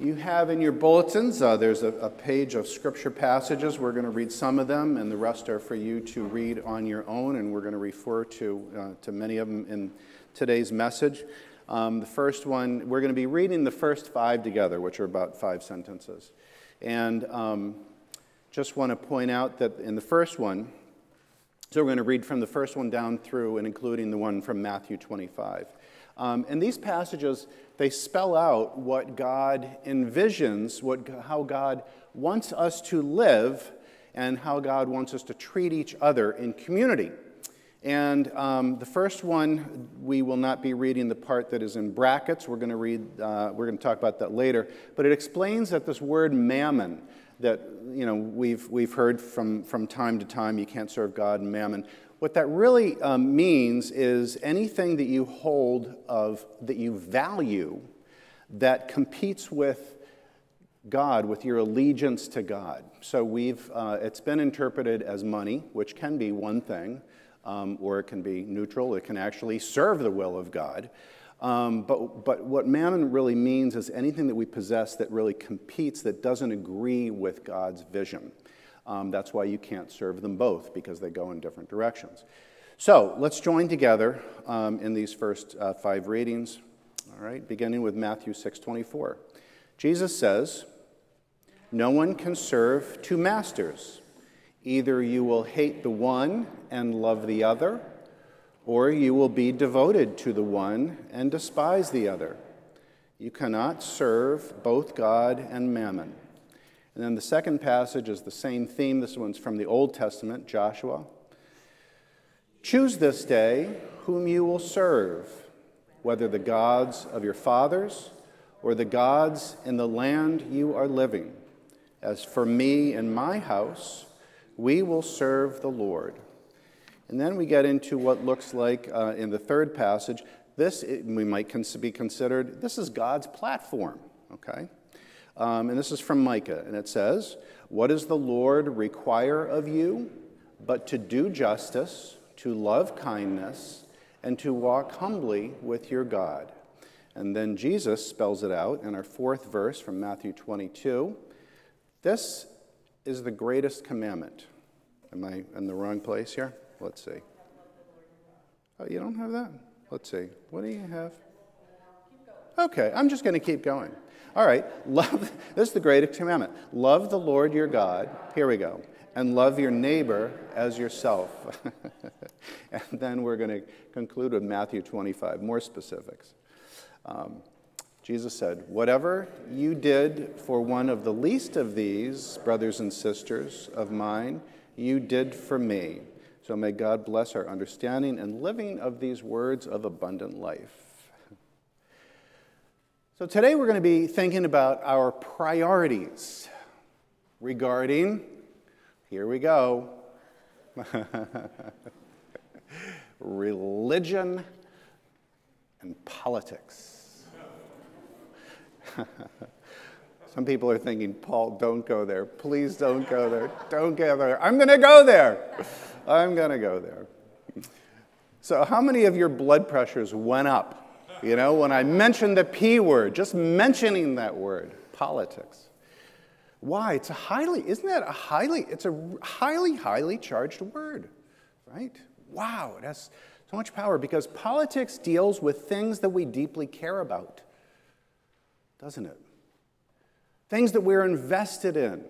You have in your bulletins, uh, there's a, a, page of scripture passages. We're going to read some of them, and the rest are for you to read on your own, and we're going to refer to, uh, to many of them in today's message. Um, the first one, we're going to be reading the first five together, which are about five sentences. And um, just want to point out that in the first one, so we're going to read from the first one down through and including the one from Matthew 25. Um, and these passages, they spell out what God envisions, what, how God wants us to live, and how God wants us to treat each other in community. And um, the first one, we will not be reading the part that is in brackets. We're going to read, uh, we're going to talk about that later. But it explains that this word mammon, that you know we've, we've heard from, from time to time, you can't serve God and mammon. What that really um, means is anything that you hold of, that you value, that competes with God, with your allegiance to God. So we've, uh, it's been interpreted as money, which can be one thing, um, or it can be neutral. It can actually serve the will of God. Um, but, but what mammon really means is anything that we possess that really competes, that doesn't agree with God's vision. Um, that's why you can't serve them both, because they go in different directions. So let's join together um, in these first uh, five readings, all right, beginning with Matthew 6.24. Jesus says, No one can serve two masters. Either you will hate the one and love the other, or you will be devoted to the one and despise the other. You cannot serve both God and mammon. And then the second passage is the same theme. This one's from the Old Testament, Joshua. Choose this day whom you will serve, whether the gods of your fathers or the gods in the land you are living. As for me and my house, we will serve the Lord. And then we get into what looks like uh, in the third passage. This, we might be considered, this is God's platform, okay? Um, and this is from Micah, and it says, What does the Lord require of you but to do justice, to love kindness, and to walk humbly with your God? And then Jesus spells it out in our fourth verse from Matthew 22. This is the greatest commandment. Am I in the wrong place here? Let's see. Oh, you don't have that? Let's see. What do you have? Okay, I'm just going to keep going. All right, love, this is the greatest commandment. Love the Lord your God. Here we go. And love your neighbor as yourself. and then we're going to conclude with Matthew 25, more specifics. Um, Jesus said, Whatever you did for one of the least of these, brothers and sisters of mine, you did for me. So may God bless our understanding and living of these words of abundant life. So, today we're going to be thinking about our priorities regarding, here we go, religion and politics. Some people are thinking, Paul, don't go there. Please don't go there. Don't go there. I'm going to go there. I'm going to go there. So, how many of your blood pressures went up you know, when I mentioned the P word, just mentioning that word, politics. Why? It's a highly, isn't that a highly, it's a highly, highly charged word, right? Wow, it has so much power because politics deals with things that we deeply care about, doesn't it? Things that we're invested in,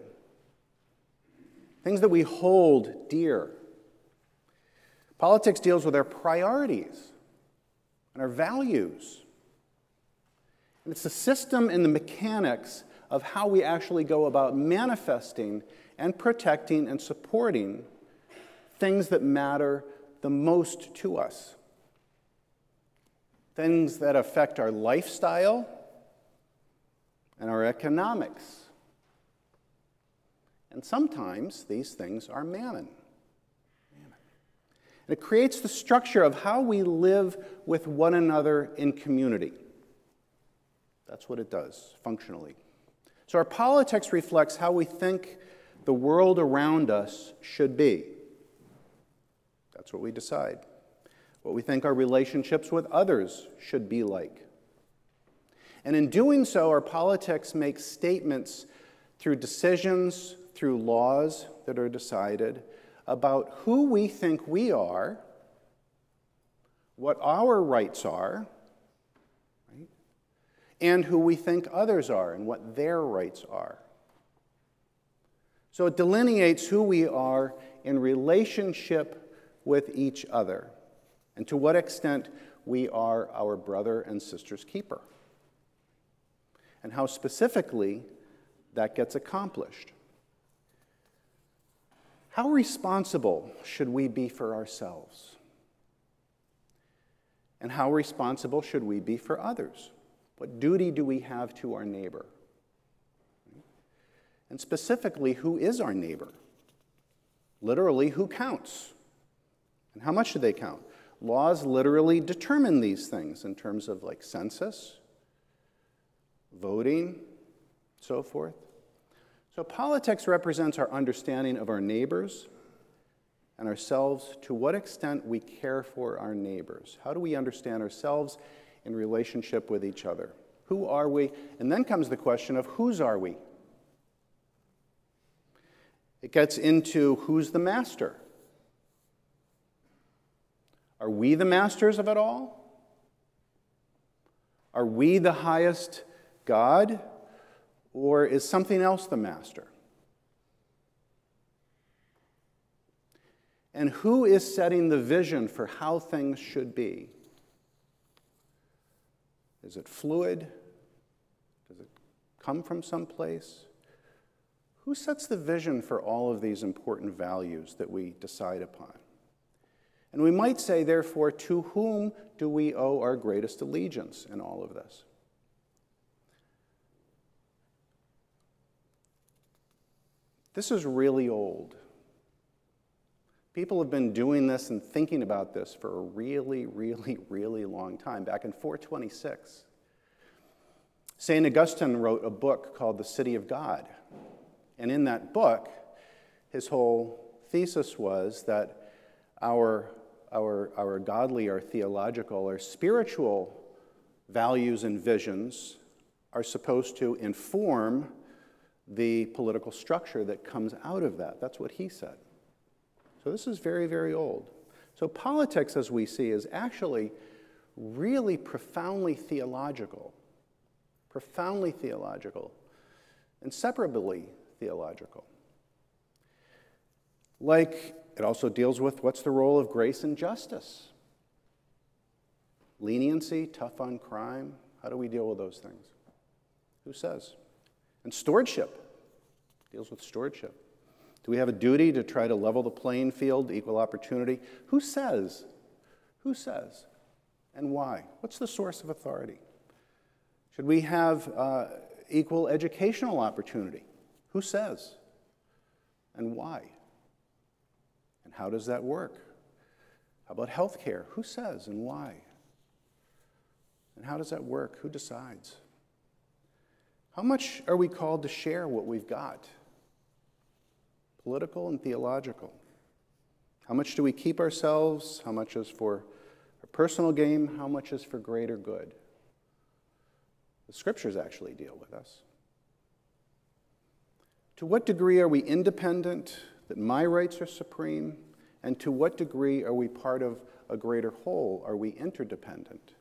things that we hold dear. Politics deals with our priorities and our values. And it's the system and the mechanics of how we actually go about manifesting and protecting and supporting things that matter the most to us. Things that affect our lifestyle and our economics. And sometimes these things are mammon. It creates the structure of how we live with one another in community. That's what it does, functionally. So our politics reflects how we think the world around us should be. That's what we decide. What we think our relationships with others should be like. And in doing so, our politics makes statements through decisions, through laws that are decided about who we think we are, what our rights are, right? and who we think others are and what their rights are. So it delineates who we are in relationship with each other and to what extent we are our brother and sister's keeper, and how specifically that gets accomplished. How responsible should we be for ourselves? And how responsible should we be for others? What duty do we have to our neighbor? And specifically, who is our neighbor? Literally, who counts? And how much do they count? Laws literally determine these things in terms of like census, voting, so forth. So politics represents our understanding of our neighbors and ourselves, to what extent we care for our neighbors. How do we understand ourselves in relationship with each other? Who are we? And then comes the question of whose are we? It gets into who's the master. Are we the masters of it all? Are we the highest God? Or is something else the master? And who is setting the vision for how things should be? Is it fluid? Does it come from someplace? Who sets the vision for all of these important values that we decide upon? And we might say, therefore, to whom do we owe our greatest allegiance in all of this? This is really old. People have been doing this and thinking about this for a really, really, really long time, back in 426. St. Augustine wrote a book called The City of God. And in that book, his whole thesis was that our, our, our godly, our theological, our spiritual values and visions are supposed to inform the political structure that comes out of that. That's what he said. So this is very, very old. So politics, as we see, is actually really profoundly theological, profoundly theological, inseparably theological. Like, it also deals with what's the role of grace and justice? Leniency, tough on crime. How do we deal with those things? Who says? And stewardship deals with stewardship. Do we have a duty to try to level the playing field, equal opportunity? Who says? Who says? And why? What's the source of authority? Should we have uh, equal educational opportunity? Who says? And why? And how does that work? How about health care? Who says and why? And how does that work? Who decides? How much are we called to share what we've got? Political and theological. How much do we keep ourselves? How much is for a personal gain? How much is for greater good? The scriptures actually deal with us. To what degree are we independent, that my rights are supreme? And to what degree are we part of a greater whole? Are we interdependent?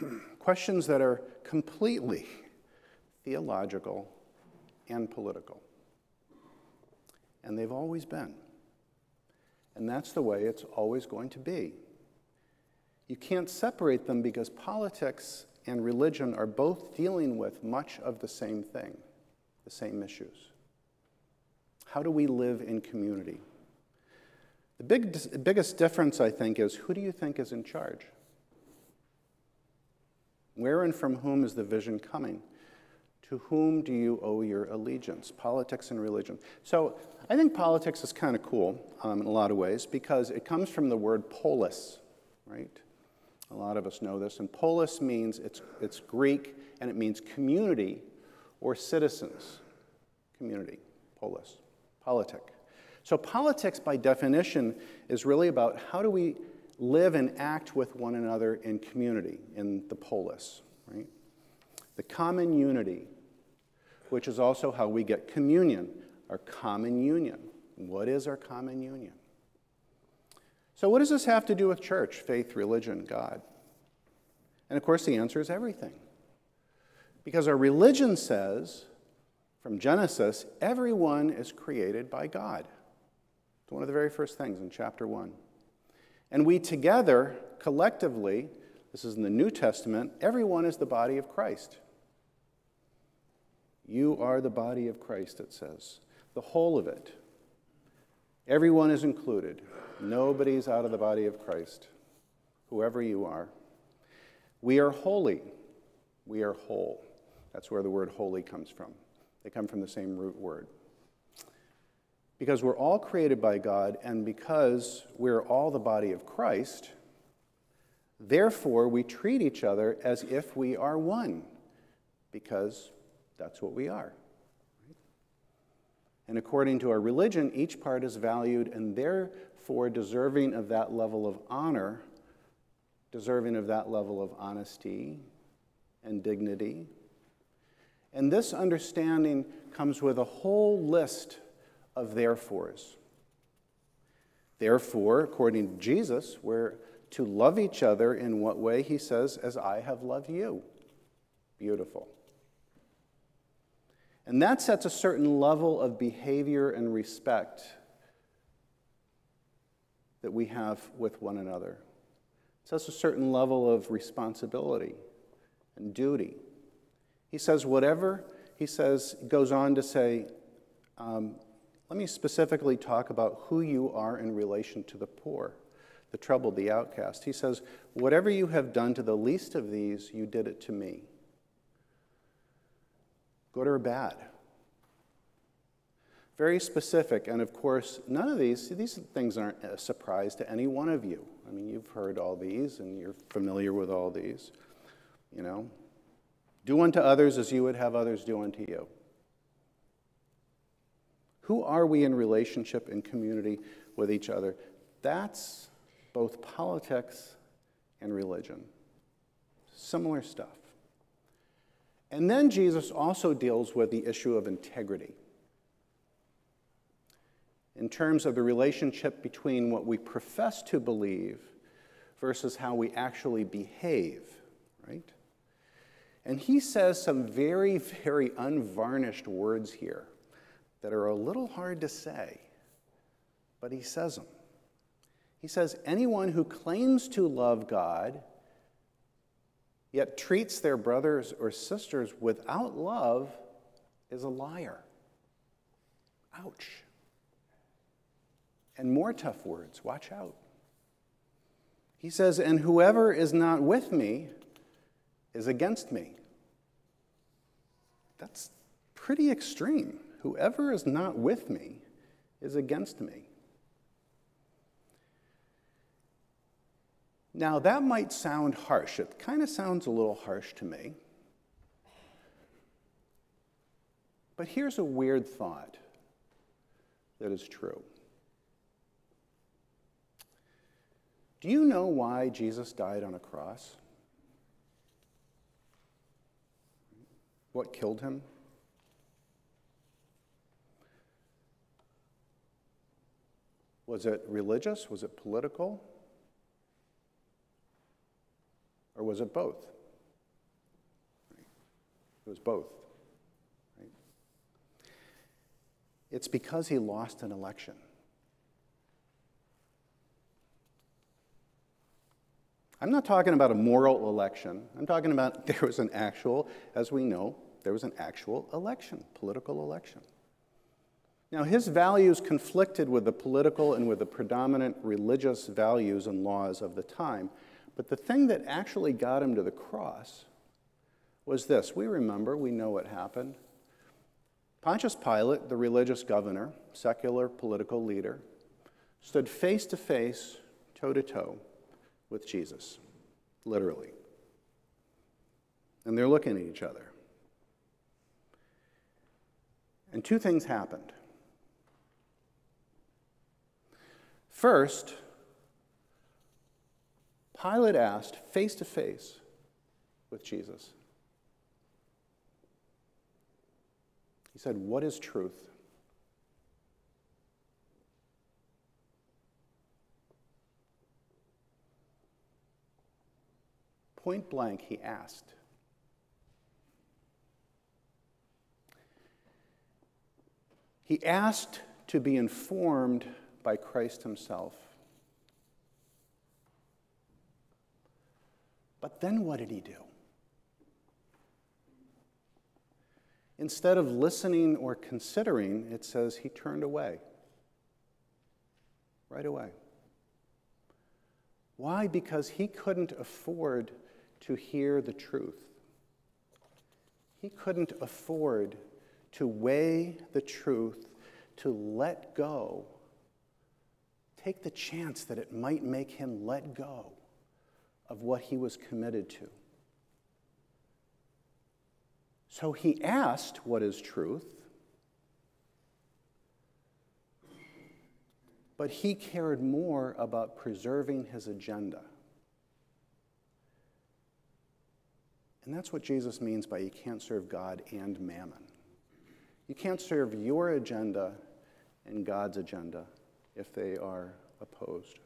Questions that are completely theological and political. And they've always been. And that's the way it's always going to be. You can't separate them because politics and religion are both dealing with much of the same thing, the same issues. How do we live in community? The big, biggest difference, I think, is who do you think is in charge? Where and from whom is the vision coming? To whom do you owe your allegiance? Politics and religion. So I think politics is kind of cool um, in a lot of ways because it comes from the word polis, right? A lot of us know this. And polis means, it's, it's Greek, and it means community or citizens. Community, polis, politic. So politics, by definition, is really about how do we live and act with one another in community, in the polis, right? The common unity, which is also how we get communion, our common union. What is our common union? So, what does this have to do with church, faith, religion, God? And of course, the answer is everything. Because our religion says, from Genesis, everyone is created by God. It's one of the very first things in chapter 1. And we together, collectively, this is in the New Testament, everyone is the body of Christ. You are the body of Christ, it says, the whole of it. Everyone is included. Nobody's out of the body of Christ, whoever you are. We are holy. We are whole. That's where the word holy comes from. They come from the same root word. Because we're all created by God, and because we're all the body of Christ, therefore we treat each other as if we are one, because that's what we are. And according to our religion, each part is valued and therefore deserving of that level of honor, deserving of that level of honesty and dignity. And this understanding comes with a whole list of therefores. Therefore, according to Jesus, we're to love each other in what way? He says, as I have loved you. Beautiful. And that sets a certain level of behavior and respect that we have with one another. It sets a certain level of responsibility and duty. He says, whatever, he says, goes on to say, um, let me specifically talk about who you are in relation to the poor, the troubled, the outcast. He says, whatever you have done to the least of these, you did it to me good or bad. Very specific, and of course, none of these, these things aren't a surprise to any one of you. I mean, you've heard all these and you're familiar with all these. You know, do unto others as you would have others do unto you. Who are we in relationship and community with each other? That's both politics and religion. Similar stuff. And then Jesus also deals with the issue of integrity in terms of the relationship between what we profess to believe versus how we actually behave, right? And he says some very, very unvarnished words here that are a little hard to say, but he says them. He says, Anyone who claims to love God yet treats their brothers or sisters without love is a liar. Ouch. And more tough words, watch out. He says, And whoever is not with me is against me. That's pretty extreme. Whoever is not with me is against me. Now, that might sound harsh. It kind of sounds a little harsh to me. But here's a weird thought that is true. Do you know why Jesus died on a cross? What killed him? Was it religious? Was it political? Or was it both? It was both. Right? It's because he lost an election. I'm not talking about a moral election. I'm talking about there was an actual, as we know, there was an actual election, political election. Now, his values conflicted with the political and with the predominant religious values and laws of the time. But the thing that actually got him to the cross was this. We remember, we know what happened. Pontius Pilate, the religious governor, secular political leader, stood face to face, toe to toe with Jesus, literally. And they're looking at each other. And two things happened. First, Pilate asked face to face with Jesus. He said, What is truth? Point blank, he asked. He asked to be informed by Christ himself. But then what did he do? Instead of listening or considering, it says he turned away. Right away. Why? Because he couldn't afford to hear the truth. He couldn't afford to weigh the truth, to let go, take the chance that it might make him let go of what he was committed to. So he asked, What is truth? But he cared more about preserving his agenda. And that's what Jesus means by you can't serve God and mammon. You can't serve your agenda and God's agenda if they are opposed.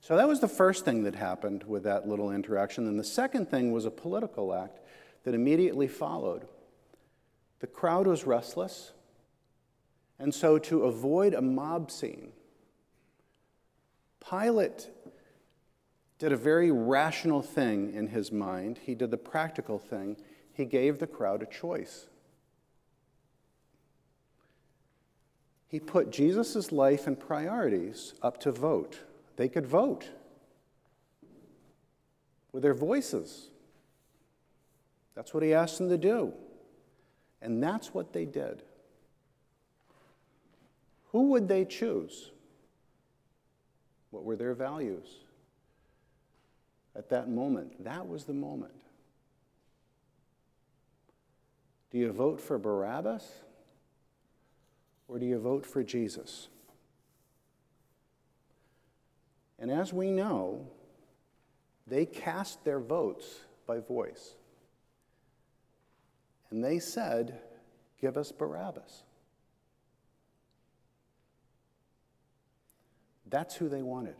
So that was the first thing that happened with that little interaction. And the second thing was a political act that immediately followed. The crowd was restless, and so to avoid a mob scene, Pilate did a very rational thing in his mind. He did the practical thing. He gave the crowd a choice. He put Jesus' life and priorities up to vote. They could vote with their voices. That's what he asked them to do. And that's what they did. Who would they choose? What were their values? at that moment. That was the moment. Do you vote for Barabbas or do you vote for Jesus? And as we know, they cast their votes by voice. And they said, Give us Barabbas. That's who they wanted.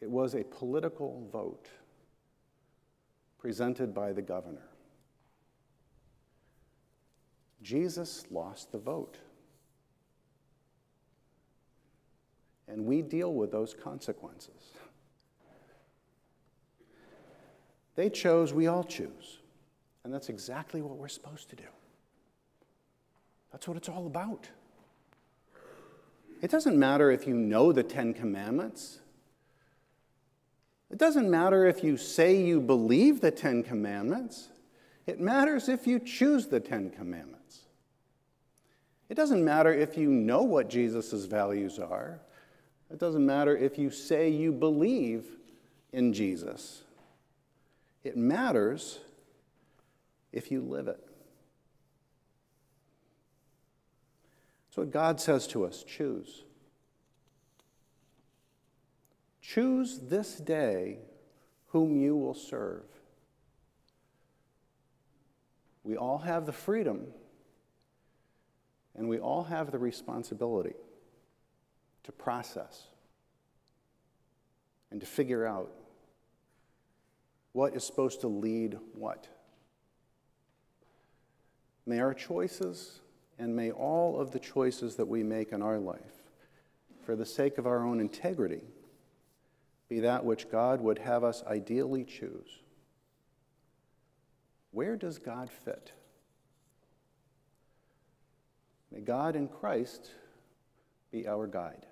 It was a political vote presented by the governor. Jesus lost the vote. And we deal with those consequences. They chose, we all choose. And that's exactly what we're supposed to do. That's what it's all about. It doesn't matter if you know the Ten Commandments. It doesn't matter if you say you believe the Ten Commandments, it matters if you choose the Ten Commandments. It doesn't matter if you know what Jesus' values are. It doesn't matter if you say you believe in Jesus. It matters if you live it. That's what God says to us choose. Choose this day whom you will serve. We all have the freedom and we all have the responsibility to process and to figure out what is supposed to lead what. May our choices and may all of the choices that we make in our life, for the sake of our own integrity, be that which God would have us ideally choose. Where does God fit? May God in Christ be our guide.